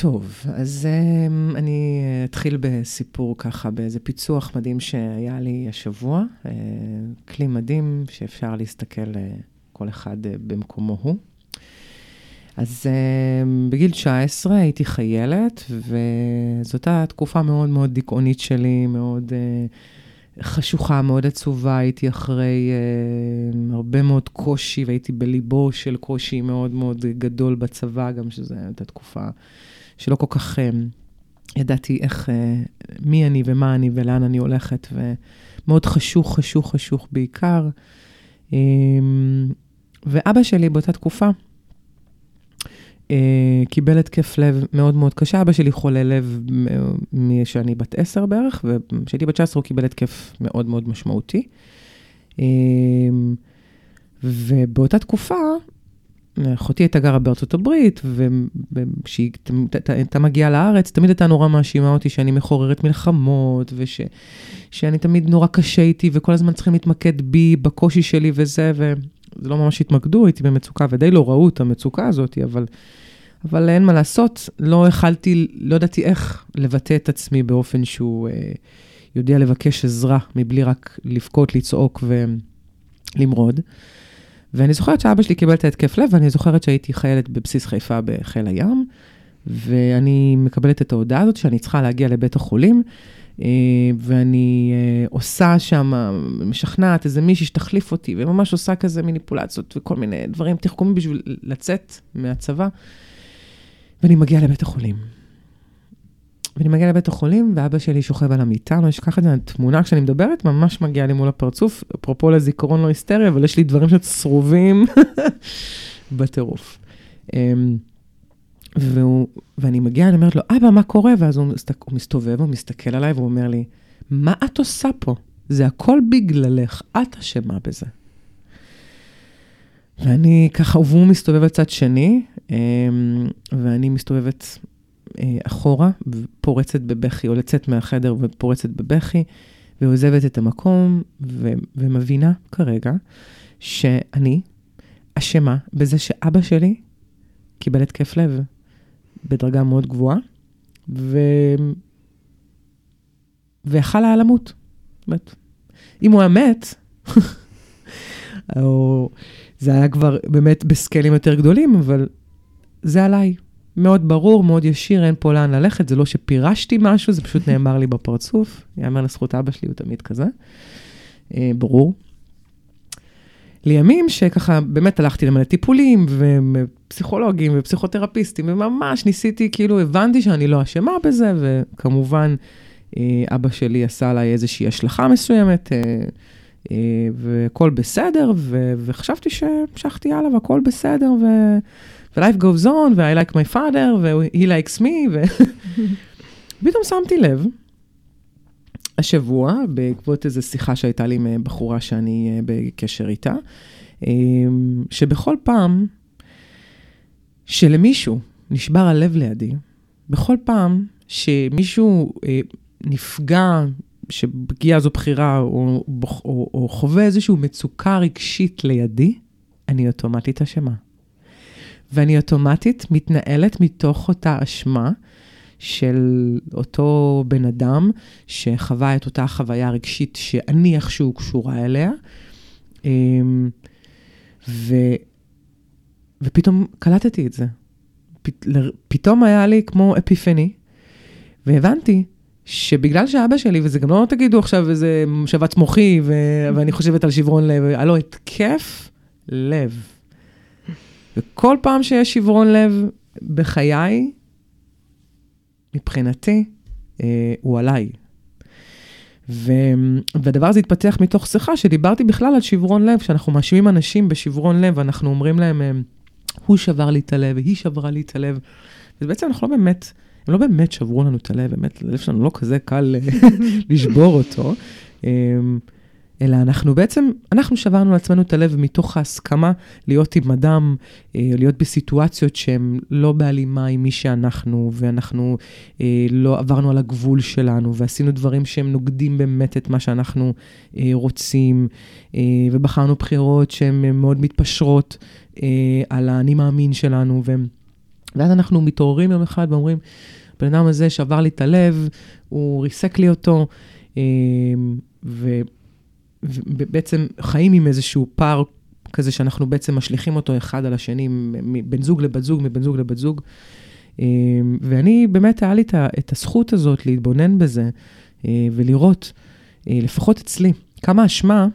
טוב, אז um, אני אתחיל בסיפור ככה, באיזה פיצוח מדהים שהיה לי השבוע. Uh, כלי מדהים שאפשר להסתכל uh, כל אחד uh, במקומו הוא. אז uh, בגיל 19 הייתי חיילת, וזאת הייתה תקופה מאוד מאוד דיכאונית שלי, מאוד uh, חשוכה, מאוד עצובה. הייתי אחרי uh, הרבה מאוד קושי, והייתי בליבו של קושי מאוד מאוד גדול בצבא, גם שזו הייתה תקופה שלא כל כך uh, ידעתי איך, uh, מי אני ומה אני ולאן אני הולכת, ומאוד חשוך, חשוך, חשוך בעיקר. Um, ואבא שלי באותה תקופה, Uh, קיבל התקף לב מאוד מאוד קשה. אבא שלי חולה לב משאני בת עשר בערך, וכשהייתי בת 19 הוא קיבל התקף מאוד מאוד משמעותי. Uh, ובאותה תקופה, אחותי הייתה גרה בארצות הברית, וכשהיא הייתה מגיעה לארץ, תמיד הייתה נורא מאשימה אותי שאני מחוררת מלחמות, ושאני תמיד נורא קשה איתי, וכל הזמן צריכים להתמקד בי, בקושי שלי וזה, ו... זה לא ממש התמקדו, הייתי במצוקה, ודי לא ראו את המצוקה הזאת, אבל, אבל אין מה לעשות, לא יכלתי, לא ידעתי איך לבטא את עצמי באופן שהוא אה, יודע לבקש עזרה, מבלי רק לבכות, לצעוק ולמרוד. ואני זוכרת שאבא שלי קיבל את ההתקף לב, ואני זוכרת שהייתי חיילת בבסיס חיפה בחיל הים, ואני מקבלת את ההודעה הזאת שאני צריכה להגיע לבית החולים. אה, ואני אה, עושה שם, משכנעת איזה מישהי שתחליף אותי, וממש עושה כזה מניפולציות וכל מיני דברים, תחכומים בשביל לצאת מהצבא. ואני מגיעה לבית החולים. ואני מגיעה לבית החולים, ואבא שלי שוכב על המיטה, אני אשכח את זה, התמונה כשאני מדברת ממש מגיעה לי מול הפרצוף, אפרופו לזיכרון לא היסטרי, אבל יש לי דברים שצרובים בטירוף. אמ, והוא, ואני מגיעה, אני אומרת לו, אבא, מה קורה? ואז הוא, מסתק, הוא מסתובב, הוא מסתכל עליי, והוא אומר לי, מה את עושה פה? זה הכל בגללך, את אשמה בזה. ואני ככה, והוא מסתובב לצד שני, אמ, ואני מסתובבת אחורה, פורצת בבכי, או לצאת מהחדר ופורצת בבכי, ועוזבת את המקום, ו- ומבינה כרגע שאני אשמה בזה שאבא שלי קיבל התקף לב. בדרגה מאוד גבוהה, ו... ויכל היה למות. באמת. אם הוא היה מת, או זה היה כבר באמת בסקיילים יותר גדולים, אבל זה עליי. מאוד ברור, מאוד ישיר, אין פה לאן ללכת, זה לא שפירשתי משהו, זה פשוט נאמר לי בפרצוף. יאמר לזכות אבא שלי, הוא תמיד כזה. אה, ברור. לימים שככה באמת הלכתי למלא טיפולים ופסיכולוגים ופסיכותרפיסטים, וממש ניסיתי, כאילו הבנתי שאני לא אשמה בזה, וכמובן אה, אבא שלי עשה עליי איזושהי השלכה מסוימת, אה, אה, בסדר, ו- וחשבתי שהמשכתי הלאה והכל בסדר, ו- ו-life goes on, ו-I like my father, ו-he likes me, ופתאום שמתי לב. השבוע, בעקבות איזו שיחה שהייתה לי עם בחורה שאני אה, בקשר איתה, אה, שבכל פעם שלמישהו נשבר הלב לידי, בכל פעם שמישהו אה, נפגע, שפגיעה זו בחירה, או, או, או חווה איזושהי מצוקה רגשית לידי, אני אוטומטית אשמה. ואני אוטומטית מתנהלת מתוך אותה אשמה, של אותו בן אדם שחווה את אותה חוויה רגשית שאני איכשהו קשורה אליה. אמ, ו, ופתאום קלטתי את זה. פתאום היה לי כמו אפיפני, והבנתי שבגלל שאבא שלי, וזה גם לא תגידו עכשיו איזה שבץ מוחי, ו, ואני חושבת על שברון לב, היה לו התקף לב. וכל פעם שיש שברון לב בחיי, מבחינתי, אה, הוא עליי. ו... והדבר הזה התפתח מתוך שיחה שדיברתי בכלל על שברון לב, שאנחנו מאשימים אנשים בשברון לב, אנחנו אומרים להם, אה, הוא שבר לי את הלב, היא שברה לי את הלב. ובעצם אנחנו לא באמת, הם לא באמת שברו לנו את הלב, באמת, הלב שלנו לא כזה קל אה, לשבור אותו. אלא אנחנו בעצם, אנחנו שברנו לעצמנו את הלב מתוך ההסכמה להיות עם אדם, אה, להיות בסיטואציות שהן לא בהלימה עם מי שאנחנו, ואנחנו אה, לא עברנו על הגבול שלנו, ועשינו דברים שהם נוגדים באמת את מה שאנחנו אה, רוצים, ובחרנו בחירות שהן מאוד מתפשרות על האני מאמין שלנו, ו... ואז אנחנו מתעוררים יום אחד ואומרים, הבן אדם הזה שבר לי את הלב, הוא ריסק לי אותו, אה, ובעצם חיים עם איזשהו פער כזה שאנחנו בעצם משליכים אותו אחד על השני, מבן זוג לבת זוג, מבן זוג לבת זוג. אה, ואני, באמת, היה לי את הזכות הזאת להתבונן בזה ולראות, לפחות אצלי, כמה אשמה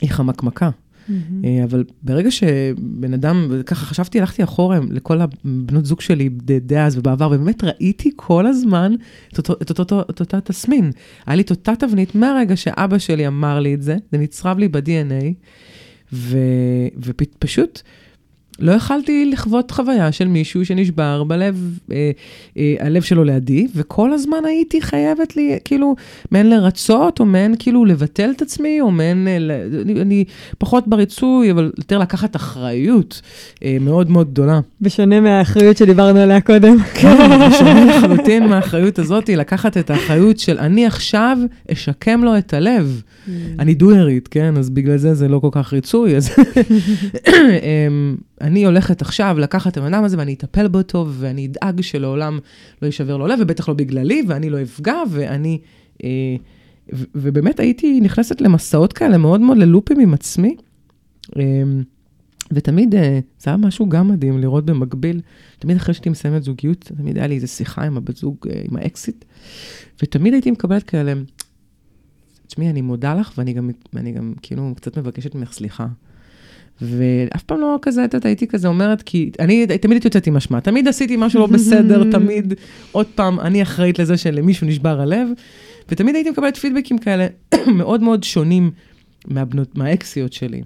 היא חמקמקה. Mm-hmm. אבל ברגע שבן אדם, ככה חשבתי, הלכתי אחורה לכל הבנות זוג שלי דאז ובעבר, ובאמת ראיתי כל הזמן את אותה תסמין. היה לי את אותה תבנית מהרגע שאבא שלי אמר לי את זה, זה נצרב לי ב-DNA, ופשוט... לא יכלתי לחוות חוויה של מישהו שנשבר בלב, אה, אה, הלב שלו לידי, וכל הזמן הייתי חייבת לי, כאילו, מעין לרצות, או מעין כאילו לבטל את עצמי, או מעין, אה, אני, אני פחות בריצוי, אבל יותר לקחת אחריות אה, מאוד מאוד גדולה. בשונה מהאחריות שדיברנו עליה קודם. כן, בשונה לחלוטין מהאחריות הזאת, לקחת את האחריות של אני עכשיו אשקם לו את הלב. Mm. אני דוירית, כן? אז בגלל זה זה לא כל כך ריצוי, אז... אני הולכת עכשיו לקחת את הבן אדם הזה ואני אטפל בו טוב, ואני אדאג שלעולם לא יישבר לו לב, ובטח לא בגללי, ואני לא אפגע, ואני... אה, ובאמת הייתי נכנסת למסעות כאלה מאוד מאוד ללופים עם עצמי. אה, ותמיד אה, זה היה משהו גם מדהים לראות במקביל, תמיד אחרי שהייתי מסיימת זוגיות, תמיד היה לי איזו שיחה עם הבת זוג, עם האקסיט, ותמיד הייתי מקבלת כאלה, תשמעי, אני מודה לך, ואני גם, גם כאילו קצת מבקשת ממך סליחה. ואף פעם לא כזה, את יודעת, הייתי כזה אומרת, כי אני תמיד הייתי יוצאת עם אשמה, תמיד עשיתי משהו לא בסדר, תמיד, עוד פעם, אני אחראית לזה שלמישהו נשבר הלב, ותמיד הייתי מקבלת פידבקים כאלה מאוד מאוד שונים מהבנות, מהאקסיות שלי.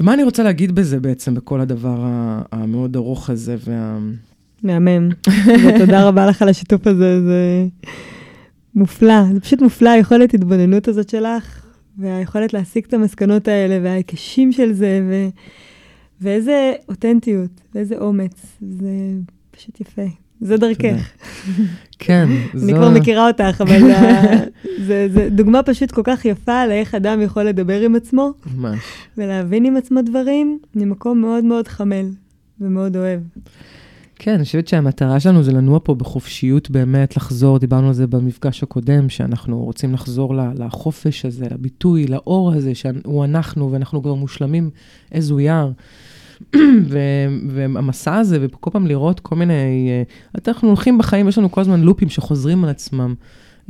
ומה אני רוצה להגיד בזה בעצם, בכל הדבר המאוד ארוך הזה וה... מהמם. ותודה רבה לך על השיתוף הזה, זה מופלא, זה פשוט מופלא, היכולת התבוננות הזאת שלך. והיכולת להסיק את המסקנות האלה, וההיקשים של זה, ו... ואיזה אותנטיות, ואיזה אומץ. זה פשוט יפה. זו דרכך. כן, זו... אני כבר מכירה אותך, אבל זו דוגמה פשוט כל כך יפה לאיך אדם יכול לדבר עם עצמו. ממש. ולהבין עם עצמו דברים ממקום מאוד מאוד חמל ומאוד אוהב. כן, אני חושבת שהמטרה שלנו זה לנוע פה בחופשיות באמת, לחזור, דיברנו על זה במפגש הקודם, שאנחנו רוצים לחזור לחופש הזה, לביטוי, לאור הזה, שהוא אנחנו, ואנחנו כבר מושלמים איזו יער. והמסע הזה, וכל פעם לראות כל מיני... אה, אנחנו הולכים בחיים, יש לנו כל הזמן לופים שחוזרים על עצמם.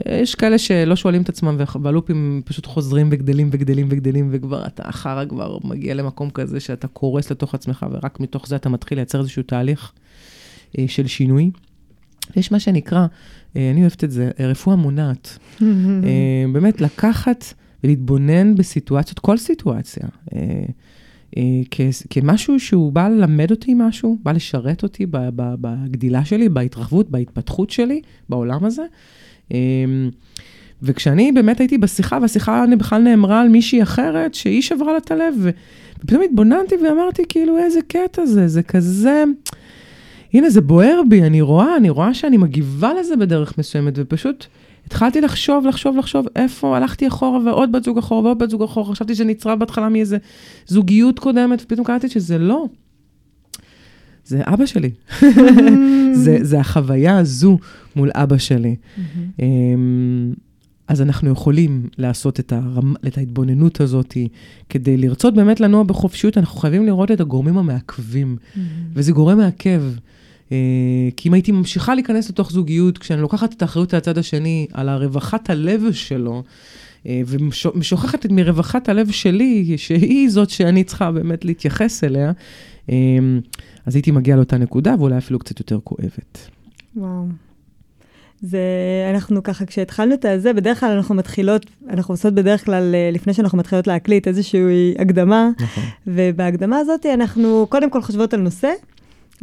יש כאלה שלא שואלים את עצמם, והלופים פשוט חוזרים וגדלים וגדלים וגדלים, וכבר אתה אחרה כבר מגיע למקום כזה שאתה קורס לתוך עצמך, ורק מתוך זה אתה מתחיל לייצר איזשהו תהליך. אה, של שינוי. יש מה שנקרא, אה, אני אוהבת את זה, רפואה מונעת. אה, באמת לקחת ולהתבונן בסיטואציות, כל סיטואציה, כמשהו שהוא בא ללמד אותי משהו, בא לשרת אותי בגדילה שלי, בהתרחבות, בהתפתחות שלי, בעולם הזה. וכשאני באמת הייתי בשיחה, והשיחה בכלל נאמרה על מישהי אחרת, שהיא שברה לה את הלב, ופתאום התבוננתי ואמרתי, כאילו, איזה קטע זה, זה כזה... הנה, זה בוער בי, אני רואה, אני רואה שאני מגיבה לזה בדרך מסוימת, ופשוט התחלתי לחשוב, לחשוב, לחשוב, איפה הלכתי אחורה ועוד בת זוג אחורה ועוד בת זוג אחורה, חשבתי שנצרה בהתחלה מאיזה זוגיות קודמת, ופתאום קראתי שזה לא. זה אבא שלי. זה, זה החוויה הזו מול אבא שלי. אמ, אז אנחנו יכולים לעשות את, הרמ... את ההתבוננות הזאת, כדי לרצות באמת לנוע בחופשיות, אנחנו חייבים לראות את הגורמים המעכבים, mm-hmm. וזה גורם מעכב. אה, כי אם הייתי ממשיכה להיכנס לתוך זוגיות, כשאני לוקחת את האחריות על הצד השני, על הרווחת הלב שלו, אה, ומשוכחת מרווחת הלב שלי, שהיא זאת שאני צריכה באמת להתייחס אליה, אה, אז הייתי מגיעה לאותה נקודה, ואולי אפילו קצת יותר כואבת. וואו. זה, אנחנו ככה, כשהתחלנו את הזה, בדרך כלל אנחנו מתחילות, אנחנו עושות בדרך כלל, לפני שאנחנו מתחילות להקליט, איזושהי הקדמה, נכון. ובהקדמה הזאת אנחנו קודם כל חושבות על נושא,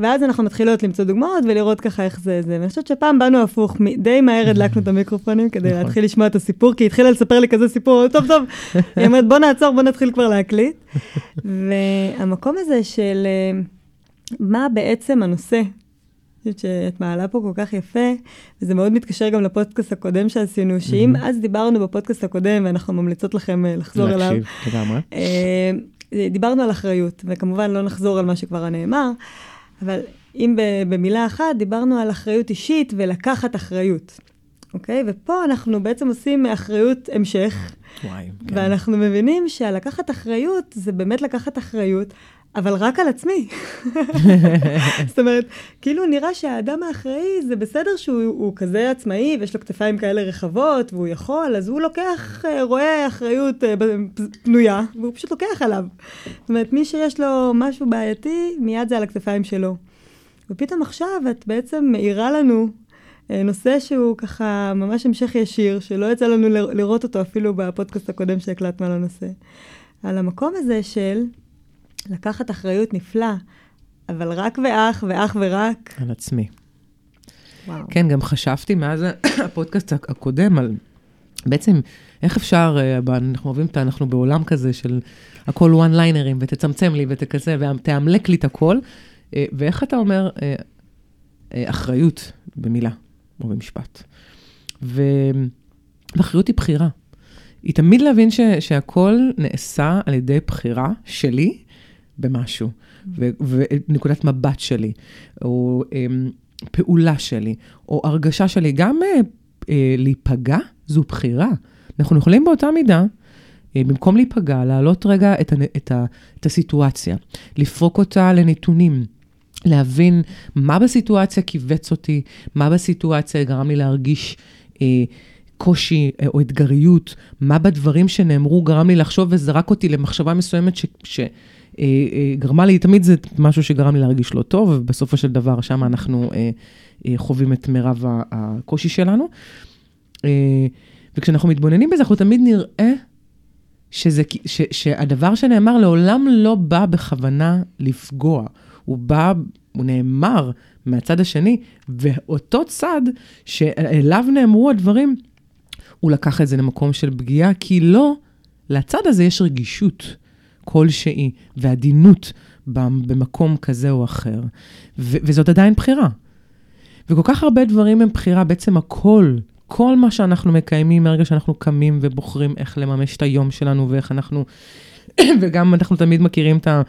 ואז אנחנו מתחילות למצוא דוגמאות ולראות ככה איך זה זה. ואני חושבת שפעם באנו הפוך, די מהר הדלקנו את המיקרופונים כדי נכון. להתחיל לשמוע את הסיפור, כי היא התחילה לספר לי כזה סיפור, טוב, טוב. היא אומרת, בוא נעצור, בוא נתחיל כבר להקליט. והמקום הזה של אה, מה בעצם הנושא, אני חושבת שאת מעלה פה כל כך יפה, וזה מאוד מתקשר גם לפודקאסט הקודם שעשינו, שאם אז דיברנו בפודקאסט הקודם, ואנחנו ממליצות לכם אה, לחזור אליו. להקשיב, לגמרי. אה, דיברנו על אחריות, וכמובן לא נחזור על מה שכבר נאמר, אבל אם במילה אחת דיברנו על אחריות אישית ולקחת אחריות, אוקיי? ופה אנחנו בעצם עושים אחריות המשך. וואי, כן. ואנחנו מבינים שלקחת אחריות זה באמת לקחת אחריות, אבל רק על עצמי. זאת אומרת, כאילו נראה שהאדם האחראי זה בסדר שהוא כזה עצמאי ויש לו כתפיים כאלה רחבות והוא יכול, אז הוא לוקח, אה, רואה אחריות אה, פנויה והוא פשוט לוקח עליו. זאת אומרת, מי שיש לו משהו בעייתי, מיד זה על הכתפיים שלו. ופתאום עכשיו את בעצם מאירה לנו אה, נושא שהוא ככה ממש המשך ישיר, שלא יצא לנו לראות אותו אפילו בפודקאסט הקודם שהקלטנו על הנושא. על המקום הזה של לקחת אחריות נפלא, אבל רק ואך ואך ורק... על עצמי. וואו. כן, גם חשבתי מאז הפודקאסט הקודם על בעצם איך אפשר, אה, אנחנו אוהבים את ה... אנחנו בעולם כזה של הכל וואן ליינרים, ותצמצם לי ותכזה, ותאמלק לי את הכל, אה, ואיך אתה אומר אחריות במילה. או במשפט. ואחריות היא בחירה. היא תמיד להבין ש, שהכל נעשה על ידי בחירה שלי במשהו, ו, ונקודת מבט שלי, או um, פעולה שלי, או הרגשה שלי. גם uh, uh, להיפגע זו בחירה. אנחנו יכולים באותה מידה, uh, במקום להיפגע, להעלות רגע את, ה, את, ה, את הסיטואציה, לפרוק אותה לנתונים. להבין מה בסיטואציה כיווץ אותי, מה בסיטואציה גרם לי להרגיש אה, קושי אה, או אתגריות, מה בדברים שנאמרו גרם לי לחשוב וזרק אותי למחשבה מסוימת ש... ש אה, אה, גרמה לי, תמיד זה משהו שגרם לי להרגיש לא טוב, ובסופו של דבר שם אנחנו אה, אה, חווים את מירב הקושי שלנו. אה, וכשאנחנו מתבוננים בזה, אנחנו תמיד נראה שזה, ש, שהדבר שנאמר לעולם לא בא בכוונה לפגוע. הוא בא, הוא נאמר מהצד השני, ואותו צד שאליו נאמרו הדברים, הוא לקח את זה למקום של פגיעה, כי לא, לצד הזה יש רגישות כלשהי ועדינות במקום כזה או אחר, ו- וזאת עדיין בחירה. וכל כך הרבה דברים הם בחירה, בעצם הכל, כל מה שאנחנו מקיימים מרגע שאנחנו קמים ובוחרים איך לממש את היום שלנו ואיך אנחנו, וגם אנחנו תמיד מכירים את ה...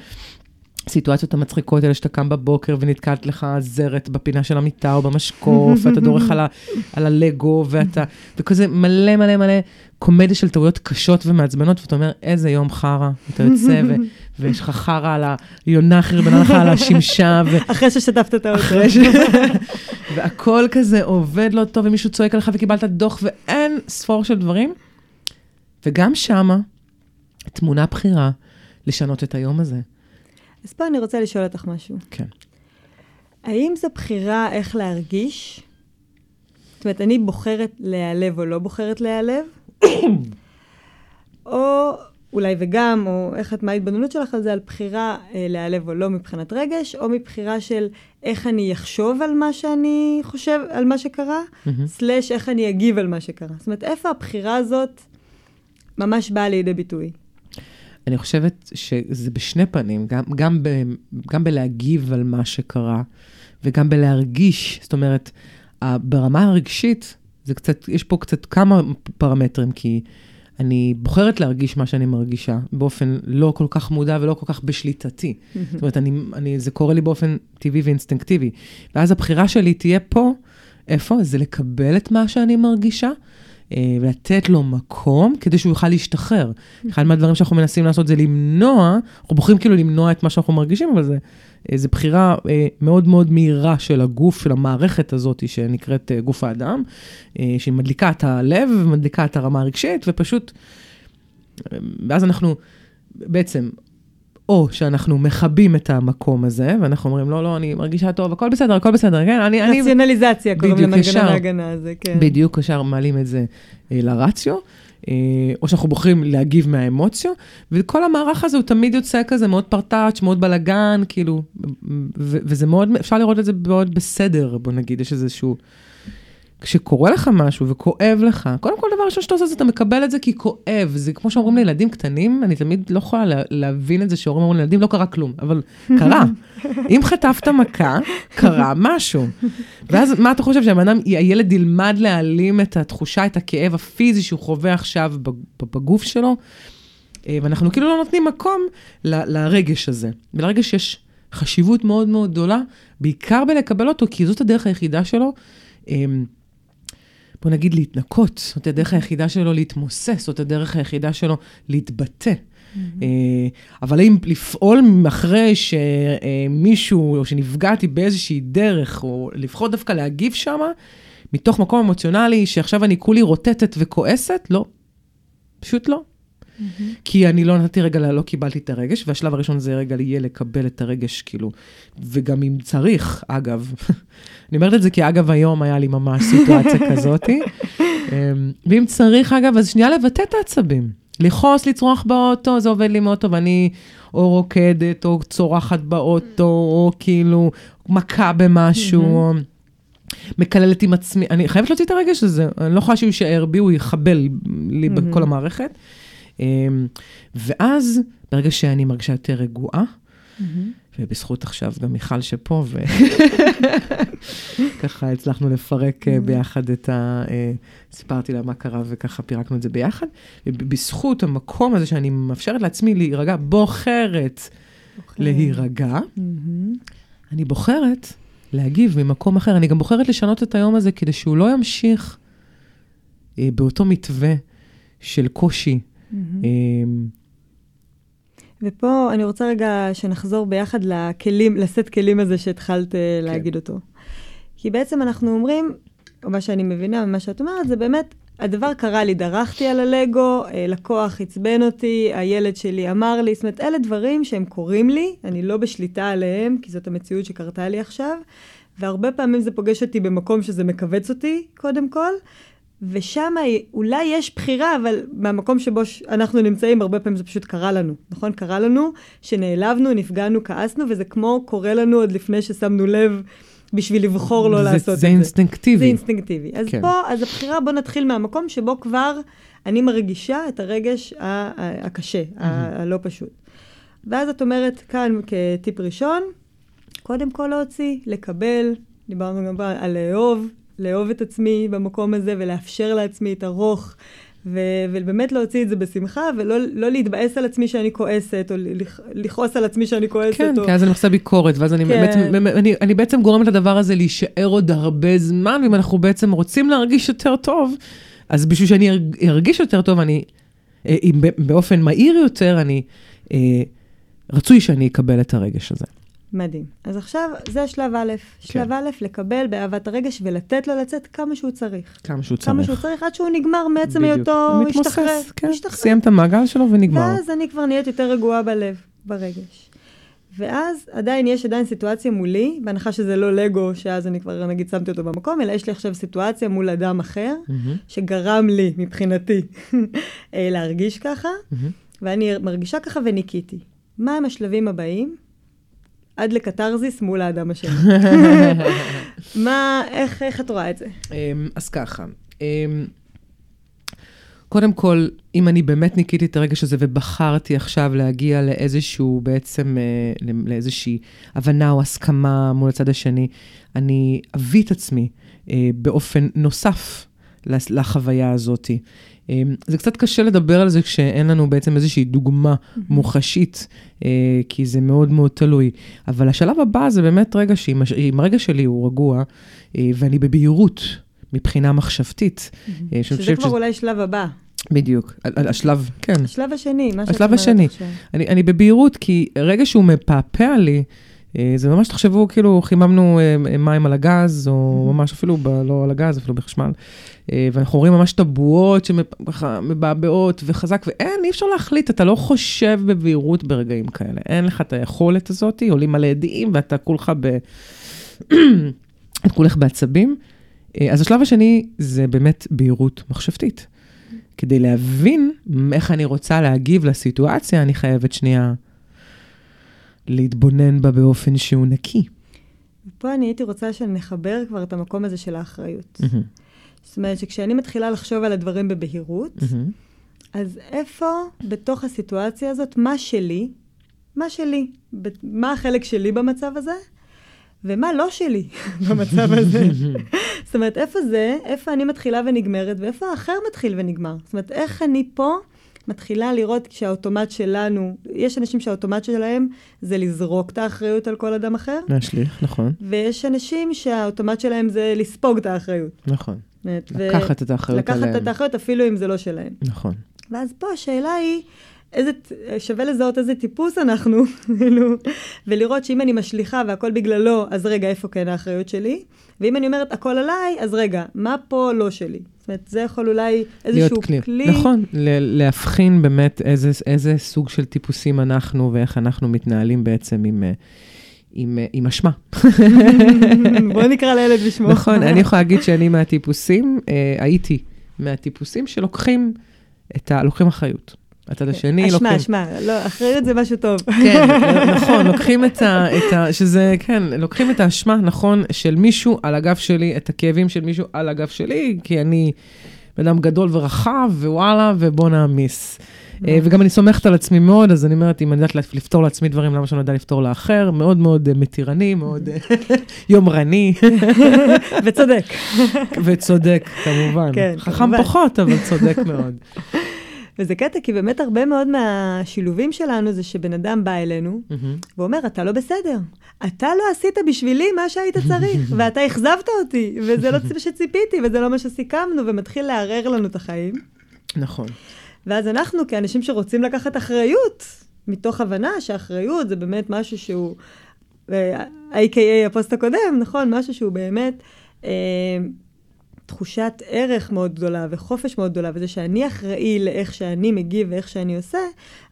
הסיטואציות המצחיקות האלה שאתה קם בבוקר ונתקלת לך זרת בפינה של המיטה או במשקוף, ואתה דורך על, ה, על הלגו, ואתה, וכזה מלא מלא מלא קומדיה של טעויות קשות ומעצבנות, ואתה אומר, איזה יום חרא, אתה יוצא, ו, ויש לך חרא על היונה חרבנה לך על השמשה. ו... אחרי ששטפת את האוטו. ש... והכל כזה עובד לא טוב, ומישהו צועק עליך וקיבלת דוח, ואין ספור של דברים. וגם שמה, תמונה בכירה לשנות את היום הזה. אז פה אני רוצה לשאול אותך משהו. כן. האם זו בחירה איך להרגיש? זאת אומרת, אני בוחרת להיעלב או לא בוחרת להיעלב? או אולי וגם, או איך את, מה ההתבוננות שלך על זה, על בחירה אה, להיעלב או לא מבחינת רגש, או מבחירה של איך אני אחשוב על מה שאני חושב, על מה שקרה, mm-hmm. איך אני אגיב על מה שקרה. זאת אומרת, איפה הבחירה הזאת ממש באה לידי ביטוי? אני חושבת שזה בשני פנים, גם, גם, ב, גם בלהגיב על מה שקרה, וגם בלהרגיש, זאת אומרת, ברמה הרגשית, זה קצת, יש פה קצת כמה פרמטרים, כי אני בוחרת להרגיש מה שאני מרגישה, באופן לא כל כך מודע ולא כל כך בשליטתי. זאת אומרת, אני, אני, זה קורה לי באופן טבעי ואינסטינקטיבי. ואז הבחירה שלי תהיה פה, איפה? זה לקבל את מה שאני מרגישה, ולתת לו מקום כדי שהוא יוכל להשתחרר. אחד מהדברים שאנחנו מנסים לעשות זה למנוע, אנחנו בוחרים כאילו למנוע את מה שאנחנו מרגישים, אבל זה, אה, זה בחירה אה, מאוד מאוד מהירה של הגוף, של המערכת הזאת שנקראת גוף האדם, שהיא מדליקה את הלב ומדליקה את הרמה הרגשית, ופשוט, ואז אנחנו בעצם או שאנחנו מכבים את המקום הזה, ואנחנו אומרים, לא, לא, אני מרגישה טוב, הכל בסדר, הכל בסדר, כן, אני... רציונליזציה קוראים למנגנון ההגנה הזה, כן. בדיוק, ישר מעלים את זה אה, לרציו, אה, או שאנחנו בוחרים להגיב מהאמוציו, וכל המערך הזה הוא תמיד יוצא כזה מאוד פרטאץ', מאוד בלאגן, כאילו, וזה מאוד, אפשר לראות את זה מאוד בסדר, בוא נגיד, יש איזשהו... כשקורה לך משהו וכואב לך, קודם כל דבר ראשון שאתה עושה זה אתה מקבל את זה כי כואב. זה כמו שאומרים לילדים קטנים, אני תמיד לא יכולה לה, להבין את זה שהורים אומרים לילדים לא קרה כלום, אבל קרה. אם חטפת מכה, קרה משהו. ואז מה אתה חושב, שהבן אדם, הילד ילמד להעלים את התחושה, את הכאב הפיזי שהוא חווה עכשיו בגוף שלו, אה, ואנחנו כאילו לא נותנים מקום ל, לרגש הזה. ולרגש יש חשיבות מאוד מאוד גדולה, בעיקר בלקבל אותו, כי זאת הדרך היחידה שלו. בוא נגיד להתנקות, זאת הדרך היחידה שלו להתמוסס, זאת הדרך היחידה שלו להתבטא. Mm-hmm. אבל אם לפעול אחרי שמישהו, או שנפגעתי באיזושהי דרך, או לפחות דווקא להגיב שמה, מתוך מקום אמוציונלי, שעכשיו אני כולי רוטטת וכועסת, לא. פשוט לא. Mm-hmm. כי אני לא נתתי רגע, לא קיבלתי את הרגש, והשלב הראשון זה רגע יהיה לקבל את הרגש, כאילו, וגם אם צריך, אגב, אני אומרת את זה כי אגב היום היה לי ממש סיטואציה כזאתי, אמ, ואם צריך, אגב, אז שנייה לבטא את העצבים. לכעוס, לצרוח באוטו, זה עובד לי מאוד טוב, אני או רוקדת, או צורחת באוטו, או כאילו מכה במשהו. Mm-hmm. מקללת עם עצמי, אני חייבת להוציא את הרגש הזה, אני לא יכולה שהוא יישאר בי, הוא יחבל לי mm-hmm. בכל המערכת. אמ, ואז, ברגע שאני מרגישה יותר רגועה. ובזכות עכשיו גם מיכל שפה, וככה הצלחנו לפרק mm-hmm. ביחד את ה... אה, סיפרתי לה מה קרה וככה פירקנו את זה ביחד. ובזכות המקום הזה שאני מאפשרת לעצמי להירגע, בוחרת להירגע, אני בוחרת להגיב ממקום אחר. אני גם בוחרת לשנות את היום הזה כדי שהוא לא ימשיך אה, באותו מתווה של קושי. Mm-hmm. אה, ופה אני רוצה רגע שנחזור ביחד לכלים, לסט כלים הזה שהתחלת אה, כן. להגיד אותו. כי בעצם אנחנו אומרים, או מה שאני מבינה ממה שאת אומרת, זה באמת, הדבר קרה לי, דרכתי על הלגו, אה, לקוח עצבן אותי, הילד שלי אמר לי, זאת אומרת, אלה דברים שהם קורים לי, אני לא בשליטה עליהם, כי זאת המציאות שקרתה לי עכשיו, והרבה פעמים זה פוגש אותי במקום שזה מכווץ אותי, קודם כל, ושם אולי יש בחירה, אבל מהמקום שבו אנחנו נמצאים, הרבה פעמים זה פשוט קרה לנו, נכון? קרה לנו שנעלבנו, נפגענו, כעסנו, וזה כמו קורה לנו עוד לפני ששמנו לב בשביל לבחור לא זה, לעשות זה את זה. זה אינסטינקטיבי. זה אינסטינקטיבי. אז כן. פה, אז הבחירה, בוא נתחיל מהמקום שבו כבר אני מרגישה את הרגש הקשה, mm-hmm. הלא פשוט. ואז את אומרת כאן כטיפ ראשון, קודם כל להוציא, לקבל, דיברנו גם על לאהוב, לאהוב את עצמי במקום הזה ולאפשר לעצמי את הרוך. ו- ובאמת להוציא את זה בשמחה, ולא לא להתבאס על עצמי שאני כועסת, או לכעוס על עצמי שאני כועסת. כן, או... כי אז אני עושה ביקורת, ואז אני, כן. באמת, אני, אני בעצם גורמת לדבר הזה להישאר עוד הרבה זמן, ואם אנחנו בעצם רוצים להרגיש יותר טוב, אז בשביל שאני ארגיש יותר טוב, אני, אה, אם באופן מהיר יותר, אני, אה, רצוי שאני אקבל את הרגש הזה. מדהים. אז עכשיו, זה שלב א'. כן. שלב א', לקבל באהבת הרגש ולתת לו לצאת כמה שהוא צריך. כמה שהוא צריך. כמה שהוא צריך, עד שהוא נגמר מעצם היותו, משתחרר. כן, משתחרר. סיים את המעגל שלו ונגמר. ואז אני כבר נהיית יותר רגועה בלב, ברגש. ואז עדיין יש עדיין סיטואציה מולי, בהנחה שזה לא לגו, שאז אני כבר נגיד שמתי אותו במקום, אלא יש לי עכשיו סיטואציה מול אדם אחר, mm-hmm. שגרם לי, מבחינתי, אה, להרגיש ככה, mm-hmm. ואני מרגישה ככה וניקיתי. מה הם השלבים הבאים? עד לקתרזיס מול האדם השני. מה, איך, איך את רואה את זה? אמ, אז ככה, אמ, קודם כל, אם אני באמת ניקיתי את הרגש הזה ובחרתי עכשיו להגיע לאיזשהו, בעצם, אה, לאיזושהי הבנה או הסכמה מול הצד השני, אני אביא את עצמי אה, באופן נוסף לחוויה הזאת. אמ, זה קצת קשה לדבר על זה כשאין לנו בעצם איזושהי דוגמה מוחשית, אה, כי זה מאוד מאוד תלוי. אבל השלב הבא זה באמת רגע שאם הרגע שלי הוא רגוע, אה, ואני בבהירות מבחינה מחשבתית. אה, שזה כבר אולי שלב הבא. בדיוק, השלב, כן. השלב השני, מה שאת אומרת עכשיו. השלב השני. אני, אני בבהירות, כי רגע שהוא מפעפע לי, זה ממש, תחשבו, כאילו, חיממנו אה, מים על הגז, או mm-hmm. ממש אפילו, ב, לא על הגז, אפילו בחשמל, אה, ואנחנו רואים ממש את הבועות שמבעבעות וחזק, ואין, אי אפשר להחליט, אתה לא חושב בבהירות ברגעים כאלה. אין לך את היכולת הזאת, עולים מלא עדים, ואתה כולך ב... את כולך בעצבים. אז השלב השני זה באמת בהירות מחשבתית. כדי להבין איך אני רוצה להגיב לסיטואציה, אני חייבת שנייה להתבונן בה באופן שהוא נקי. פה אני הייתי רוצה שנחבר כבר את המקום הזה של האחריות. Mm-hmm. זאת אומרת שכשאני מתחילה לחשוב על הדברים בבהירות, mm-hmm. אז איפה בתוך הסיטואציה הזאת, מה שלי, מה שלי, מה החלק שלי במצב הזה, ומה לא שלי במצב הזה. זאת אומרת, איפה זה, איפה אני מתחילה ונגמרת, ואיפה האחר מתחיל ונגמר. זאת אומרת, איך אני פה מתחילה לראות שהאוטומט שלנו, יש אנשים שהאוטומט שלהם זה לזרוק את האחריות על כל אדם אחר. להשליך, נכון. ויש אנשים שהאוטומט שלהם זה לספוג את האחריות. נכון. לקחת את האחריות עליהם. לקחת את האחריות אפילו אם זה לא שלהם. נכון. ואז פה השאלה היא, איזה, שווה לזהות איזה טיפוס אנחנו, כאילו, ולראות שאם אני משליכה והכל בגללו, אז רגע, איפה כן האחריות שלי? ואם אני אומרת הכל עליי, אז רגע, מה פה לא שלי? זאת אומרת, זה יכול אולי איזשהו כלי. כלי. נכון, להבחין באמת איזה, איזה סוג של טיפוסים אנחנו ואיך אנחנו מתנהלים בעצם עם... עם, עם אשמה. בוא נקרא לילד בשמו. נכון, אני יכולה להגיד שאני מהטיפוסים, אה, הייתי מהטיפוסים שלוקחים את ה... לוקחים אחריות. הצד השני לוקחים... אשמה, אשמה, לא, אחריות זה משהו טוב. כן, נכון, לוקחים את ה, את ה... שזה, כן, לוקחים את האשמה, נכון, של מישהו על הגב שלי, את הכאבים של מישהו על הגב שלי, כי אני בן אדם גדול ורחב, ווואלה, ובוא נעמיס. אה, וגם אני סומכת על עצמי מאוד, אז אני אומרת, אם אני יודעת לפתור לעצמי דברים, למה שאני לא יודע לפתור לאחר? מאוד מאוד אה, מתירני, מאוד אה, יומרני. וצודק. וצודק, כמובן. כן, חכם פחות, אבל צודק מאוד. וזה קטע, כי באמת הרבה מאוד מהשילובים שלנו זה שבן אדם בא אלינו, mm-hmm. ואומר, אתה לא בסדר. אתה לא עשית בשבילי מה שהיית צריך, ואתה אכזבת אותי, וזה לא מה שציפיתי, וזה לא מה שסיכמנו, ומתחיל לערער לנו את החיים. נכון. ואז אנחנו, כאנשים שרוצים לקחת אחריות, מתוך הבנה שאחריות זה באמת משהו שהוא, A.K.A. אה, הפוסט הקודם, נכון? משהו שהוא באמת אה, תחושת ערך מאוד גדולה וחופש מאוד גדולה, וזה שאני אחראי לאיך שאני מגיב ואיך שאני עושה,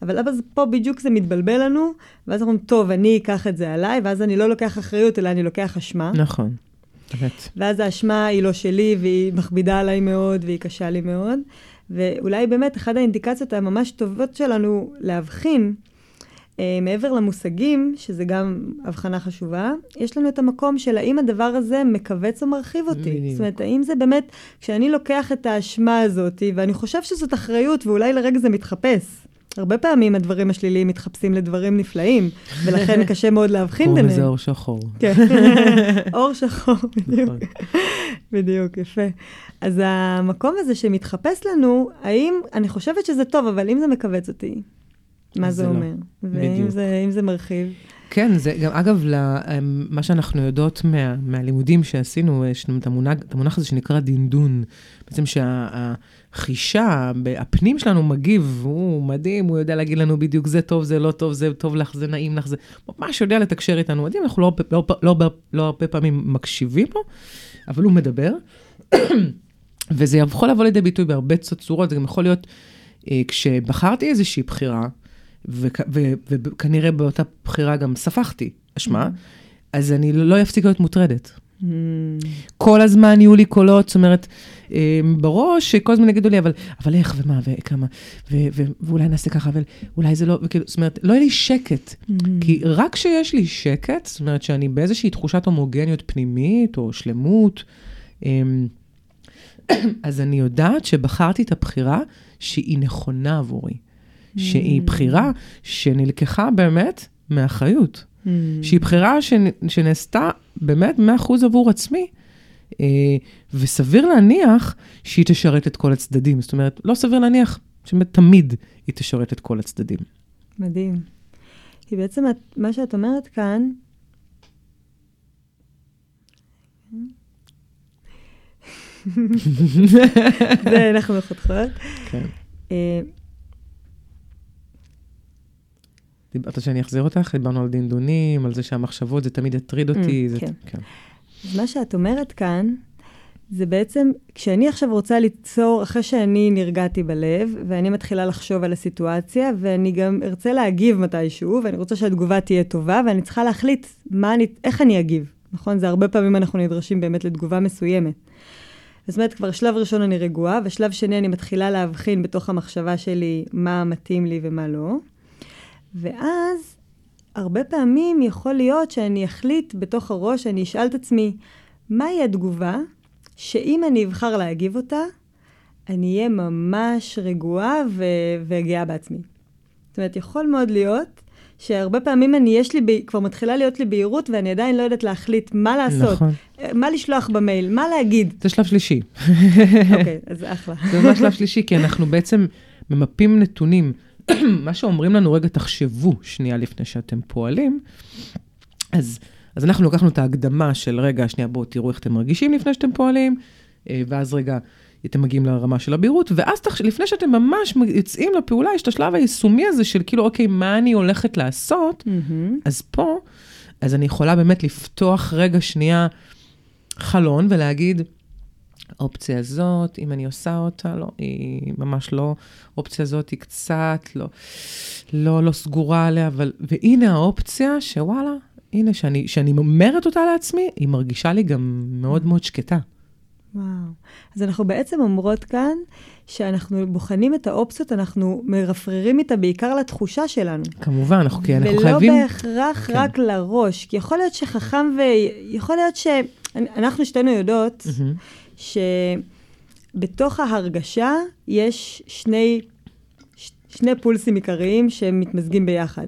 אבל אז פה בדיוק זה מתבלבל לנו, ואז אנחנו אומרים, טוב, אני אקח את זה עליי, ואז אני לא לוקח אחריות, אלא אני לוקח אשמה. נכון, באמת. ואז האשמה היא לא שלי, והיא מכבידה עליי מאוד, והיא קשה לי מאוד. ואולי באמת אחת האינדיקציות הממש טובות שלנו להבחין, מעבר למושגים, שזה גם הבחנה חשובה, יש לנו את המקום של האם הדבר הזה מכווץ או מרחיב אותי. בדיוק. זאת אומרת, האם זה באמת, כשאני לוקח את האשמה הזאת, ואני חושב שזאת אחריות, ואולי לרגע זה מתחפש. הרבה פעמים הדברים השליליים מתחפשים לדברים נפלאים, ולכן קשה מאוד להבחין ביניהם. קוראים לזה אור שחור. כן, אור שחור, בדיוק. נכון. בדיוק, יפה. אז המקום הזה שמתחפש לנו, האם, אני חושבת שזה טוב, אבל אם זה מכווץ אותי, מה זה, זה לא. אומר? לא. ואם זה, זה מרחיב? כן, זה גם, אגב, מה שאנחנו יודעות מה, מהלימודים שעשינו, יש לנו את המונח, את המונח הזה שנקרא דינדון. בעצם שהחישה, הפנים שלנו מגיב, הוא מדהים, הוא יודע להגיד לנו בדיוק, זה טוב, זה לא טוב, זה טוב לך, זה נעים לך, זה ממש יודע לתקשר איתנו. מדהים, אנחנו לא, לא, לא, לא, לא הרבה פעמים מקשיבים לו, אבל הוא מדבר. וזה יכול לבוא לידי ביטוי בהרבה צורות, זה גם יכול להיות, אה, כשבחרתי איזושהי בחירה, וכנראה באותה בחירה גם ספחתי אשמה, mm-hmm. אז אני לא אפסיק להיות מוטרדת. Mm. כל הזמן יהיו לי קולות, זאת אומרת, אה, בראש, כל הזמן יגידו לי, אבל, אבל איך ומה וכמה, ו, ו, ואולי נעשה ככה, ואולי זה לא, וכאילו, זאת אומרת, לא יהיה לי שקט. Mm-hmm. כי רק כשיש לי שקט, זאת אומרת שאני באיזושהי תחושת הומוגניות פנימית או שלמות, אמ, אז אני יודעת שבחרתי את הבחירה שהיא נכונה עבורי. שהיא mm. בחירה שנלקחה באמת מאחריות. Mm. שהיא בחירה שנעשתה באמת 100% עבור עצמי. אה, וסביר להניח שהיא תשרת את כל הצדדים. זאת אומרת, לא סביר להניח שבאמת תמיד היא תשרת את כל הצדדים. מדהים. כי בעצם את, מה שאת אומרת כאן, זה אנחנו חותכות. כן. דיברת שאני אחזיר אותך? דיברנו על דינדונים, על זה שהמחשבות, זה תמיד יטריד אותי. Mm, זה... כן. כן. אז מה שאת אומרת כאן, זה בעצם, כשאני עכשיו רוצה ליצור, אחרי שאני נרגעתי בלב, ואני מתחילה לחשוב על הסיטואציה, ואני גם ארצה להגיב מתישהו, ואני רוצה שהתגובה תהיה טובה, ואני צריכה להחליט מה אני, איך אני אגיב. נכון? זה הרבה פעמים אנחנו נדרשים באמת לתגובה מסוימת. זאת אומרת, כבר שלב ראשון אני רגועה, ושלב שני אני מתחילה להבחין בתוך המחשבה שלי מה מתאים לי ומה לא. ואז, הרבה פעמים יכול להיות שאני אחליט בתוך הראש, אני אשאל את עצמי, מהי התגובה שאם אני אבחר להגיב אותה, אני אהיה ממש רגועה ו- וגאה בעצמי. זאת אומרת, יכול מאוד להיות שהרבה פעמים אני, יש לי, כבר מתחילה להיות לי בהירות, ואני עדיין לא יודעת להחליט מה לעשות, נכון. מה לשלוח במייל, מה להגיד. זה שלב שלישי. אוקיי, אז אחלה. זה ממש שלב שלישי, כי אנחנו בעצם ממפים נתונים, מה שאומרים לנו, רגע, תחשבו שנייה לפני שאתם פועלים, אז, אז אנחנו לקחנו את ההקדמה של, רגע, שנייה, בואו תראו איך אתם מרגישים לפני שאתם פועלים, אה, ואז רגע, אתם מגיעים לרמה של הבהירות, ואז תח... לפני שאתם ממש יוצאים לפעולה, יש את השלב היישומי הזה של כאילו, אוקיי, מה אני הולכת לעשות? Mm-hmm. אז פה, אז אני יכולה באמת לפתוח רגע שנייה חלון ולהגיד, האופציה הזאת, אם אני עושה אותה, לא, היא ממש לא, האופציה הזאת היא קצת לא, לא, לא סגורה עליה, אבל, והנה האופציה שוואלה, הנה, שאני, שאני אומרת אותה לעצמי, היא מרגישה לי גם מאוד מאוד שקטה. וואו. אז אנחנו בעצם אומרות כאן שאנחנו בוחנים את האופציות, אנחנו מרפררים איתה בעיקר לתחושה שלנו. כמובן, אנחנו, כי אנחנו ולא חייבים... ולא בהכרח כן. רק לראש, כי יכול להיות שחכם ו... יכול להיות ש... אנחנו שתינו יודעות mm-hmm. שבתוך ההרגשה יש שני, שני פולסים עיקריים שהם מתמזגים ביחד.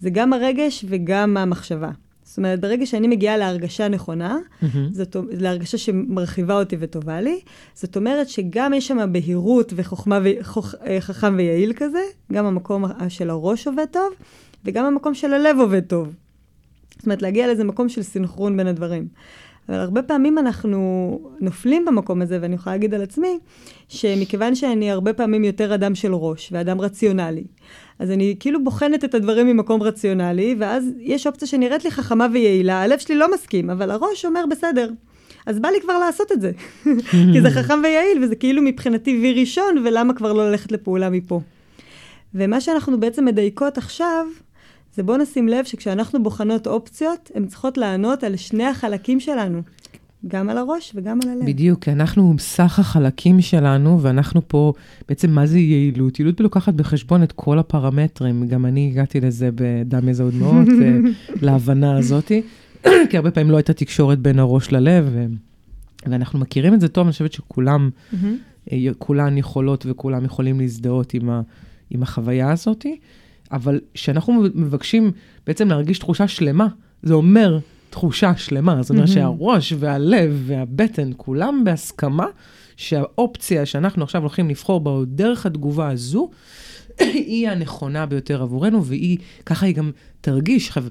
זה גם הרגש וגם המחשבה. זאת אומרת, ברגע שאני מגיעה להרגשה נכונה, mm-hmm. זאת, להרגשה שמרחיבה אותי וטובה לי, זאת אומרת שגם יש שם בהירות וחוכמה וחכם אה, ויעיל כזה, גם המקום של הראש עובד טוב, וגם המקום של הלב עובד טוב. זאת אומרת, להגיע לאיזה מקום של סינכרון בין הדברים. אבל הרבה פעמים אנחנו נופלים במקום הזה, ואני יכולה להגיד על עצמי, שמכיוון שאני הרבה פעמים יותר אדם של ראש ואדם רציונלי, אז אני כאילו בוחנת את הדברים ממקום רציונלי, ואז יש אופציה שנראית לי חכמה ויעילה, הלב שלי לא מסכים, אבל הראש אומר בסדר. אז בא לי כבר לעשות את זה, כי זה חכם ויעיל, וזה כאילו מבחינתי וי ראשון, ולמה כבר לא ללכת לפעולה מפה. ומה שאנחנו בעצם מדייקות עכשיו, זה בוא נשים לב שכשאנחנו בוחנות אופציות, הן צריכות לענות על שני החלקים שלנו. גם על הראש וגם על הלב. בדיוק, כי אנחנו סך החלקים שלנו, ואנחנו פה, בעצם מה זה יעילות? יעילות לוקחת בחשבון את כל הפרמטרים. גם אני הגעתי לזה בדם יזע ודמעות, להבנה הזאת, כי הרבה פעמים לא הייתה תקשורת בין הראש ללב, ו... ואנחנו מכירים את זה טוב, אני חושבת שכולם, אה, כולן יכולות וכולם יכולים להזדהות עם, ה... עם החוויה הזאת. אבל כשאנחנו מבקשים בעצם להרגיש תחושה שלמה, זה אומר תחושה שלמה. זאת אומרת שהראש והלב והבטן, כולם בהסכמה שהאופציה שאנחנו עכשיו הולכים לבחור בה דרך התגובה הזו, היא הנכונה ביותר עבורנו, והיא, ככה היא גם תרגיש. חב...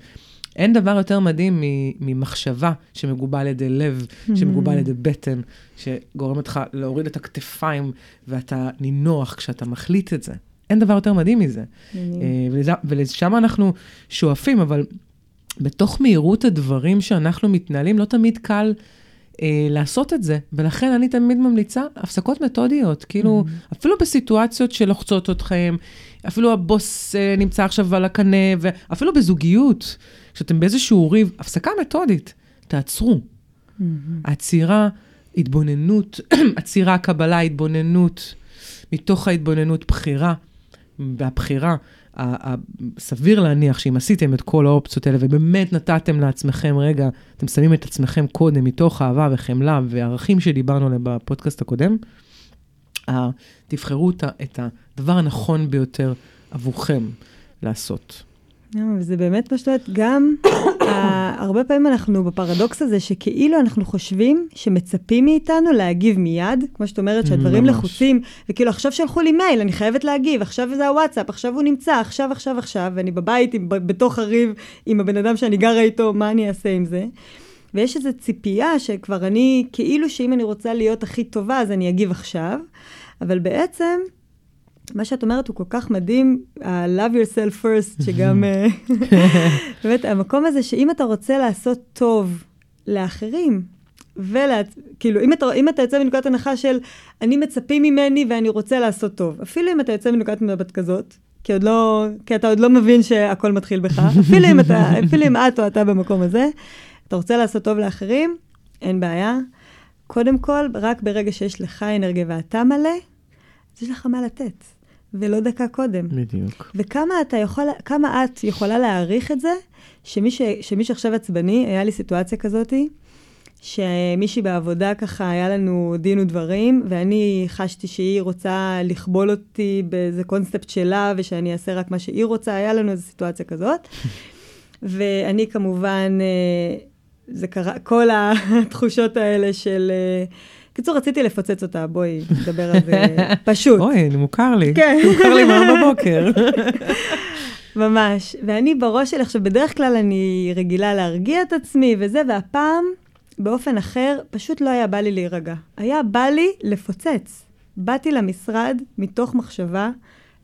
אין דבר יותר מדהים ממחשבה שמגובה על ידי לב, שמגובה על ידי בטן, שגורמת לך להוריד את הכתפיים ואתה נינוח כשאתה מחליט את זה. אין דבר יותר מדהים מזה. אה, ולשם אנחנו שואפים, אבל בתוך מהירות הדברים שאנחנו מתנהלים, לא תמיד קל אה, לעשות את זה. ולכן אני תמיד ממליצה הפסקות מתודיות. כאילו, mm-hmm. אפילו בסיטואציות שלוחצות אתכם, אפילו הבוס אה, נמצא עכשיו על הקנה, ואפילו בזוגיות, כשאתם באיזשהו ריב, הפסקה מתודית, תעצרו. Mm-hmm. עצירה, התבוננות, עצירה, קבלה, התבוננות, מתוך ההתבוננות, בחירה. והבחירה, סביר להניח שאם עשיתם את כל האופציות האלה ובאמת נתתם לעצמכם, רגע, אתם שמים את עצמכם קודם מתוך אהבה וחמלה וערכים שדיברנו עליהם בפודקאסט הקודם, תבחרו את הדבר הנכון ביותר עבורכם לעשות. וזה באמת מה שאת גם הרבה פעמים אנחנו בפרדוקס הזה שכאילו אנחנו חושבים שמצפים מאיתנו להגיב מיד, כמו שאת אומרת שהדברים לחוצים, וכאילו עכשיו שלחו לי מייל, אני חייבת להגיב, עכשיו זה הוואטסאפ, עכשיו הוא נמצא, עכשיו, עכשיו, עכשיו, ואני בבית, בתוך הריב עם הבן אדם שאני גרה איתו, מה אני אעשה עם זה? ויש איזו ציפייה שכבר אני, כאילו שאם אני רוצה להיות הכי טובה, אז אני אגיב עכשיו, אבל בעצם... מה שאת אומרת הוא כל כך מדהים, ה-love yourself first, שגם, אה, באמת, המקום הזה שאם אתה רוצה לעשות טוב לאחרים, וכאילו, אם אתה, אם אתה יוצא מנקודת הנחה של אני מצפים ממני ואני רוצה לעשות טוב, אפילו אם אתה יוצא מנקודת מבט כזאת, כי, עוד לא, כי אתה עוד לא מבין שהכל מתחיל בך, אפילו אם, אתה, אפילו אם את או אתה במקום הזה, אתה רוצה לעשות טוב לאחרים, אין בעיה. קודם כל, רק ברגע שיש לך אנרגיה ואתה מלא, אז יש לך מה לתת. ולא דקה קודם. בדיוק. וכמה אתה יכול, כמה את יכולה להעריך את זה, שמי, ש, שמי שעכשיו עצבני, היה לי סיטואציה כזאתי, שמישהי בעבודה ככה, היה לנו דין ודברים, ואני חשתי שהיא רוצה לכבול אותי באיזה קונספט שלה, ושאני אעשה רק מה שהיא רוצה, היה לנו איזו סיטואציה כזאת. ואני כמובן, אה, זה קרה, כל התחושות האלה של... קיצור, רציתי לפוצץ אותה, בואי, נדבר על זה פשוט. אוי, מוכר לי. כן. מוכר לי מהר בבוקר. ממש. ואני בראש שלי, עכשיו, בדרך כלל אני רגילה להרגיע את עצמי וזה, והפעם, באופן אחר, פשוט לא היה בא לי להירגע. היה בא לי לפוצץ. באתי למשרד מתוך מחשבה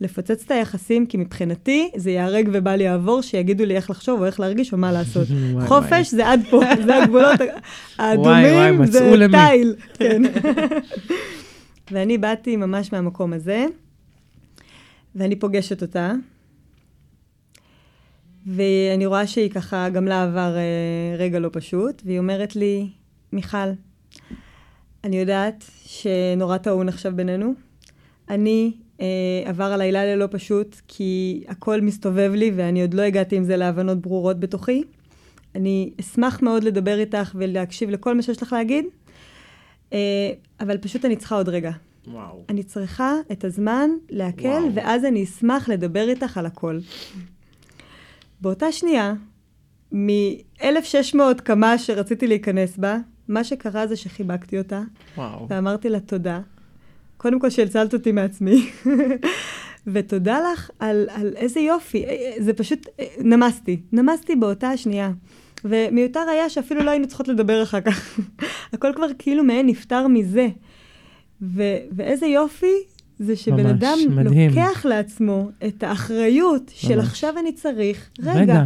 לפוצץ את היחסים, כי מבחינתי זה ייהרג ובל יעבור, שיגידו לי איך לחשוב או איך להרגיש או מה לעשות. וואי, חופש וואי. זה עד פה, זה הגבולות האדומים, זה למי. תיל. כן. ואני באתי ממש מהמקום הזה, ואני פוגשת אותה, ואני רואה שהיא ככה, גם לה עבר אה, רגע לא פשוט, והיא אומרת לי, מיכל, אני יודעת שנורא טעון עכשיו בינינו. אני עבר עליי לילה לא פשוט, כי הכל מסתובב לי ואני עוד לא הגעתי עם זה להבנות ברורות בתוכי. אני אשמח מאוד לדבר איתך ולהקשיב לכל מה שיש לך להגיד, אה, אבל פשוט אני צריכה עוד רגע. וואו. אני צריכה את הזמן להקל, וואו. ואז אני אשמח לדבר איתך על הכל. באותה שנייה, מ-1600 כמה שרציתי להיכנס בה, מה שקרה זה שחיבקתי אותה, וואו. ואמרתי לה תודה. קודם כל שהצלת אותי מעצמי, ותודה לך על, על איזה יופי, אה, אה, זה פשוט, אה, נמסתי, נמסתי באותה השנייה. ומיותר היה שאפילו לא היינו צריכות לדבר אחר כך. הכל כבר כאילו מעין נפטר מזה. ו- ואיזה יופי זה שבן ממש, אדם מדהים. לוקח לעצמו את האחריות של ממש. עכשיו אני צריך, רגע, רגע.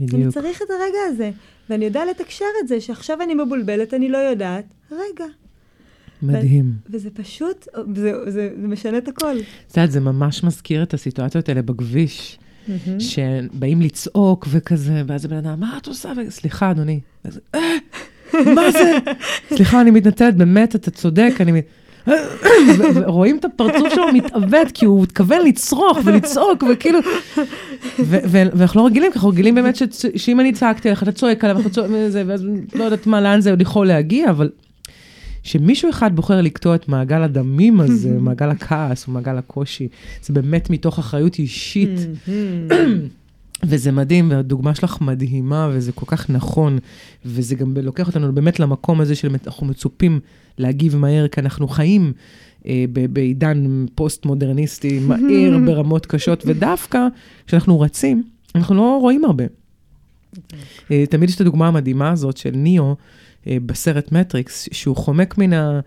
אני בדיוק. צריך את הרגע הזה. ואני יודע לתקשר את זה, שעכשיו אני מבולבלת, אני לא יודעת, רגע. מדהים. וזה פשוט, זה, זה, זה משנה את הכל. את יודעת, זה ממש מזכיר את הסיטואציות האלה בכביש, שבאים לצעוק וכזה, ואז הבן אדם, מה את עושה? ו- סליחה, אדוני. אז, "אה, מה זה? סליחה, אני מתנצלת, באמת, אתה צודק, אני... מת-" ו- ורואים את הפרצוף שלו מתעוות, כי הוא מתכוון לצרוך ולצעוק, וכאילו... ו- ו- ואנחנו לא רגילים, כי אנחנו רגילים באמת שאם אני צעקתי עליך, אתה צועק עליו, ואז לא יודעת מה, לאן זה עוד יכול להגיע, אבל שמישהו אחד בוחר לקטוע את מעגל הדמים הזה, מעגל הכעס או מעגל הקושי, זה באמת מתוך אחריות אישית. וזה מדהים, והדוגמה שלך מדהימה, וזה כל כך נכון, וזה גם לוקח אותנו באמת למקום הזה שאנחנו מצופים להגיב מהר, כי אנחנו חיים אה, בעידן פוסט-מודרניסטי מהיר ברמות קשות, ודווקא כשאנחנו רצים, אנחנו לא רואים הרבה. אה, תמיד יש את הדוגמה המדהימה הזאת של ניאו בסרט מטריקס, שהוא חומק מן, ה,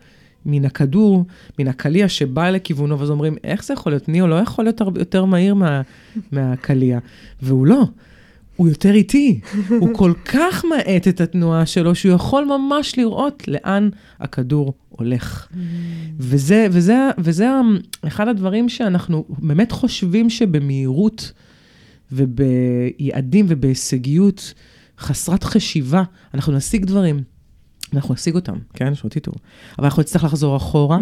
מן הכדור, מן הקליע שבא לכיוונו, ואז אומרים, איך זה יכול להיות? ניאו לא יכול להיות יותר מהיר מה, מהקליע. והוא לא, הוא יותר איטי. הוא כל כך מאט את התנועה שלו, שהוא יכול ממש לראות לאן הכדור הולך. וזה, וזה, וזה אחד הדברים שאנחנו באמת חושבים שבמהירות וביעדים ובהישגיות חסרת חשיבה, אנחנו נשיג דברים. אנחנו נשיג אותם, כן? שאותי טוב. אבל אנחנו נצטרך לחזור אחורה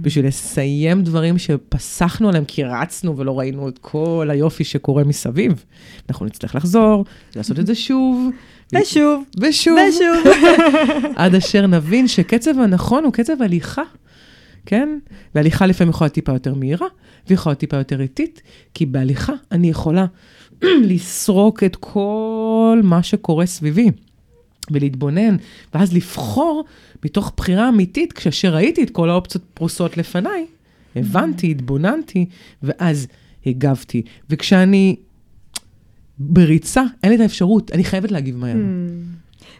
בשביל לסיים דברים שפסחנו עליהם כי רצנו ולא ראינו את כל היופי שקורה מסביב. אנחנו נצטרך לחזור, לעשות את זה שוב. ושוב, ושוב. ושוב. עד אשר נבין שקצב הנכון הוא קצב הליכה, כן? והליכה לפעמים יכולה להיות טיפה יותר מהירה, ויכולה להיות טיפה יותר איטית, כי בהליכה אני יכולה לסרוק את כל מה שקורה סביבי. ולהתבונן, ואז לבחור מתוך בחירה אמיתית, כאשר ראיתי את כל האופציות פרוסות לפניי, הבנתי, התבוננתי, ואז הגבתי. וכשאני בריצה, אין לי את האפשרות, אני חייבת להגיב מהר.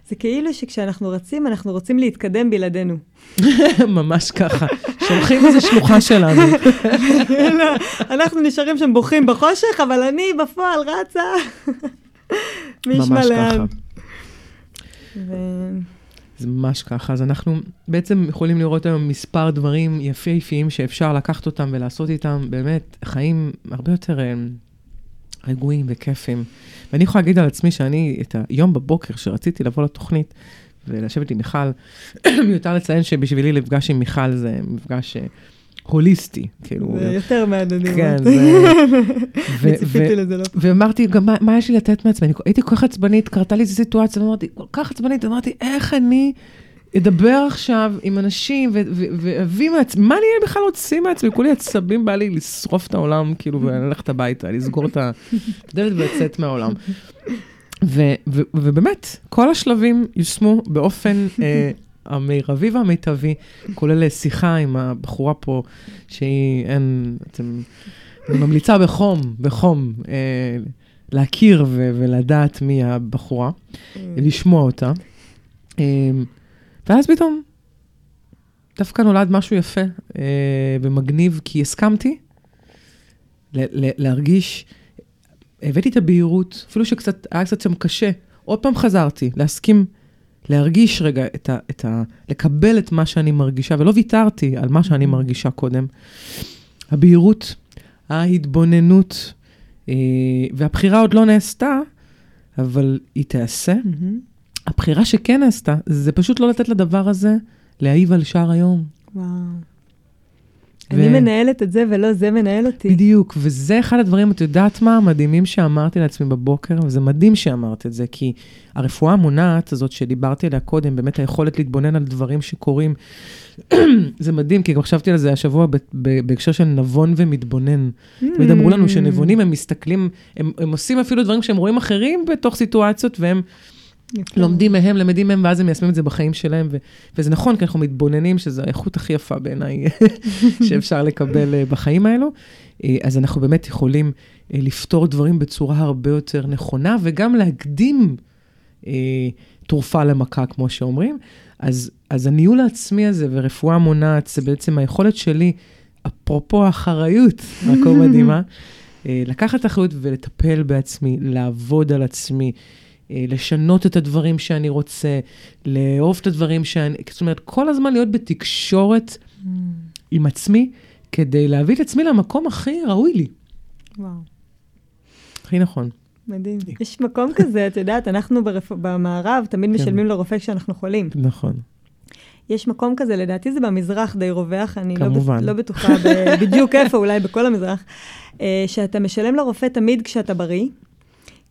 זה כאילו שכשאנחנו רצים, אנחנו רוצים להתקדם בלעדינו. ממש ככה. שולחים איזה שלוחה שלנו. אנחנו נשארים שם בוכים בחושך, אבל אני בפועל רצה. ממש. ככה. ו- זה ממש ככה. אז אנחנו בעצם יכולים לראות היום מספר דברים יפהפיים שאפשר לקחת אותם ולעשות איתם באמת חיים הרבה יותר אה, רגועים וכיפים. ואני יכולה להגיד על עצמי שאני, את היום בבוקר שרציתי לבוא לתוכנית ולשבת עם מיכל, מיותר לציין שבשבילי לפגש עם מיכל זה מפגש אה, הוליסטי, כאילו. זה יותר מהדהדים. כן, אמרתי. זה... ציפיתי לזה לא. ואמרתי, גם מה, יש לי לתת מעצמי? הייתי כל כך עצבנית, קרתה לי איזו סיטואציה, ואמרתי, כל כך עצבנית, אמרתי, איך אני אדבר עכשיו עם אנשים ואביא מעצמי, מה אני בכלל להוציא מעצמי? כולי עצבים בא לי לשרוף את העולם, כאילו, וללכת הביתה, לסגור את הדלת ולצאת מהעולם. ובאמת, כל השלבים יושמו באופן אה, המרבי והמיטבי, כולל שיחה עם הבחורה פה, שהיא, אין, אתם, אני ממליצה בחום, בחום, אה, להכיר ו- ולדעת מי הבחורה, mm. לשמוע אותה. אה, ואז פתאום, דווקא נולד משהו יפה אה, ומגניב, כי הסכמתי ל- ל- להרגיש, הבאתי את הבהירות, אפילו שקצת, היה קצת שם קשה. עוד פעם חזרתי, להסכים, להרגיש רגע את ה, את ה... לקבל את מה שאני מרגישה, ולא ויתרתי על מה שאני מרגישה קודם. הבהירות, ההתבוננות, אה, והבחירה עוד לא נעשתה, אבל היא תיעשה. Mm-hmm. הבחירה שכן נעשתה, זה פשוט לא לתת לדבר הזה להעיב על שער היום. וואו. אני מנהלת את זה ולא זה מנהל אותי. בדיוק, וזה אחד הדברים, את יודעת מה, המדהימים שאמרתי לעצמי בבוקר, וזה מדהים שאמרת את זה, כי הרפואה המונעת הזאת שדיברתי עליה קודם, באמת היכולת להתבונן על דברים שקורים, זה מדהים, כי גם חשבתי על זה השבוע בהקשר של נבון ומתבונן. תמיד אמרו לנו שנבונים, הם מסתכלים, הם, הם עושים אפילו דברים שהם רואים אחרים בתוך סיטואציות, והם... יפה. לומדים מהם, למדים מהם, ואז הם מיישמים את זה בחיים שלהם, ו- וזה נכון, כי אנחנו מתבוננים שזו האיכות הכי יפה בעיניי שאפשר לקבל אה, בחיים האלו. אה, אז אנחנו באמת יכולים אה, לפתור דברים בצורה הרבה יותר נכונה, וגם להקדים תרופה למכה, כמו שאומרים. אז, אז הניהול העצמי הזה ורפואה מונעת, זה בעצם היכולת שלי, אפרופו אחריות, מקום מדהימה, לקחת אחריות ולטפל בעצמי, לעבוד על עצמי. אה, לשנות את הדברים שאני רוצה, לאהוב את הדברים שאני... זאת אומרת, כל הזמן להיות בתקשורת mm. עם עצמי, כדי להביא את עצמי למקום הכי ראוי לי. וואו. הכי נכון. מדהים. יש מקום כזה, את יודעת, אנחנו ברפ... במערב תמיד כן. משלמים לרופא כשאנחנו חולים. נכון. יש מקום כזה, לדעתי זה במזרח די רווח, אני לא כמובן. לא, לא בטוחה בדיוק איפה, אולי בכל המזרח, אה, שאתה משלם לרופא תמיד כשאתה בריא.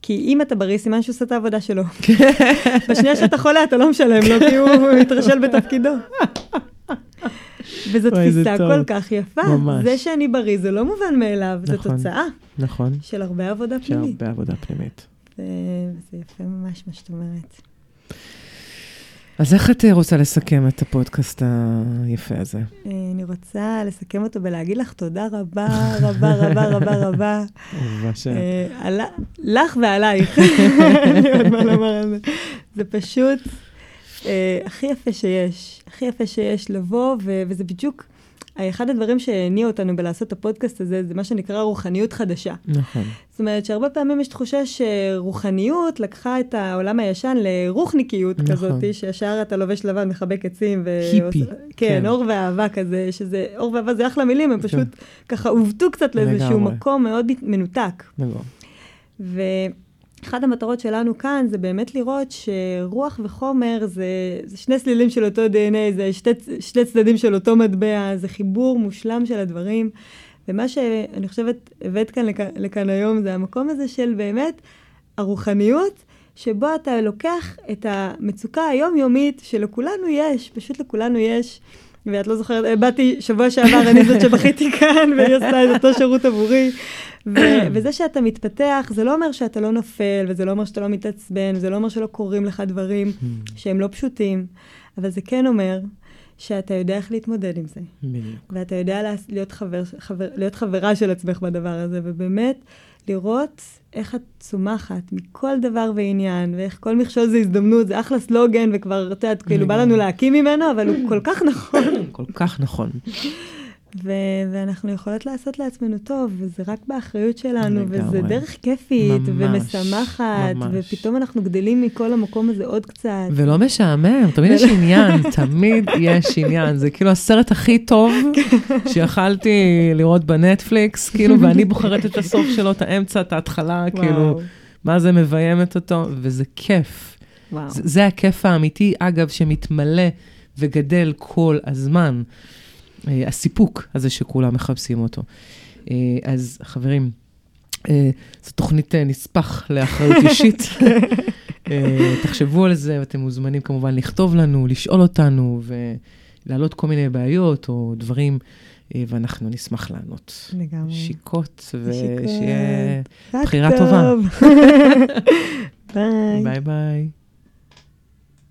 כי אם אתה בריא, סימן שהוא עושה את העבודה שלו. בשנייה שאתה חולה, אתה לא משלם לו, כי הוא מתרשל בתפקידו. וזו תפיסה כל כך יפה. ממש. זה שאני בריא זה לא מובן מאליו, נכון, זו תוצאה. נכון. של הרבה עבודה פנימית. של הרבה עבודה פנימית. וזה יפה ממש מה שאת אומרת. אז איך את אה, רוצה לסכם את הפודקאסט היפה הזה? אה, אני רוצה לסכם אותו ולהגיד לך תודה רבה, רבה, רבה, רבה, רבה. אה, לך ועלייך. אין לי עוד מה לומר על זה. זה פשוט הכי יפה שיש. הכי יפה שיש לבוא, וזה בדיוק... אחד הדברים שהניע אותנו בלעשות את הפודקאסט הזה, זה מה שנקרא רוחניות חדשה. נכון. זאת אומרת שהרבה פעמים יש תחושה שרוחניות לקחה את העולם הישן לרוחניקיות נכון. כזאת, שישר אתה לובש לבן, מחבק עצים. ו... היפי. כן, כן, אור ואהבה כזה, שזה, אור ואהבה זה אחלה מילים, הם כן. פשוט ככה עוותו קצת לאיזשהו מקום מאוד מנותק. לגמרי. אחת המטרות שלנו כאן זה באמת לראות שרוח וחומר זה, זה שני סלילים של אותו DNA, זה שתי, שתי צדדים של אותו מטבע, זה חיבור מושלם של הדברים. ומה שאני חושבת הבאת כאן לכאן, לכאן היום זה המקום הזה של באמת הרוחניות, שבו אתה לוקח את המצוקה היומיומית שלכולנו יש, פשוט לכולנו יש. ואת לא זוכרת, באתי שבוע שעבר, אני זאת שבכיתי כאן, והיא עשתה את אותו שירות עבורי. ו- וזה שאתה מתפתח, זה לא אומר שאתה לא נופל, וזה לא אומר שאתה לא מתעצבן, וזה לא אומר שלא קורים לך דברים שהם לא פשוטים, אבל זה כן אומר שאתה יודע איך להתמודד עם זה. ואתה יודע להיות, חבר, חבר, להיות חברה של עצמך בדבר הזה, ובאמת לראות איך את צומחת מכל דבר ועניין, ואיך כל מכשול זה הזדמנות, זה אחלה סלוגן, וכבר, את יודעת, כאילו בא לנו להקים ממנו, אבל הוא כל כך נכון. כל כך נכון. ו- ואנחנו יכולות לעשות לעצמנו טוב, וזה רק באחריות שלנו, לגמרי. וזה דרך כיפית ממש, ומשמחת, ממש. ופתאום אנחנו גדלים מכל המקום הזה עוד קצת. ולא משעמם, תמיד יש עניין, תמיד יש עניין. זה כאילו הסרט הכי טוב שיכלתי לראות בנטפליקס, כאילו, ואני בוחרת את הסוף שלו, את האמצע, את ההתחלה, וואו. כאילו, מה זה מביימת אותו, וזה כיף. וואו. זה, זה הכיף האמיתי, אגב, שמתמלא וגדל כל הזמן. אה, הסיפוק הזה שכולם מחפשים אותו. אה, אז חברים, אה, זו תוכנית נספח לאחריות אישית. תחשבו על זה, ואתם מוזמנים כמובן לכתוב לנו, לשאול אותנו, ולהעלות כל מיני בעיות או דברים, ואנחנו נשמח לענות. לגמרי. שיקות, ושיהיה בחירה טובה. ביי. ביי ביי.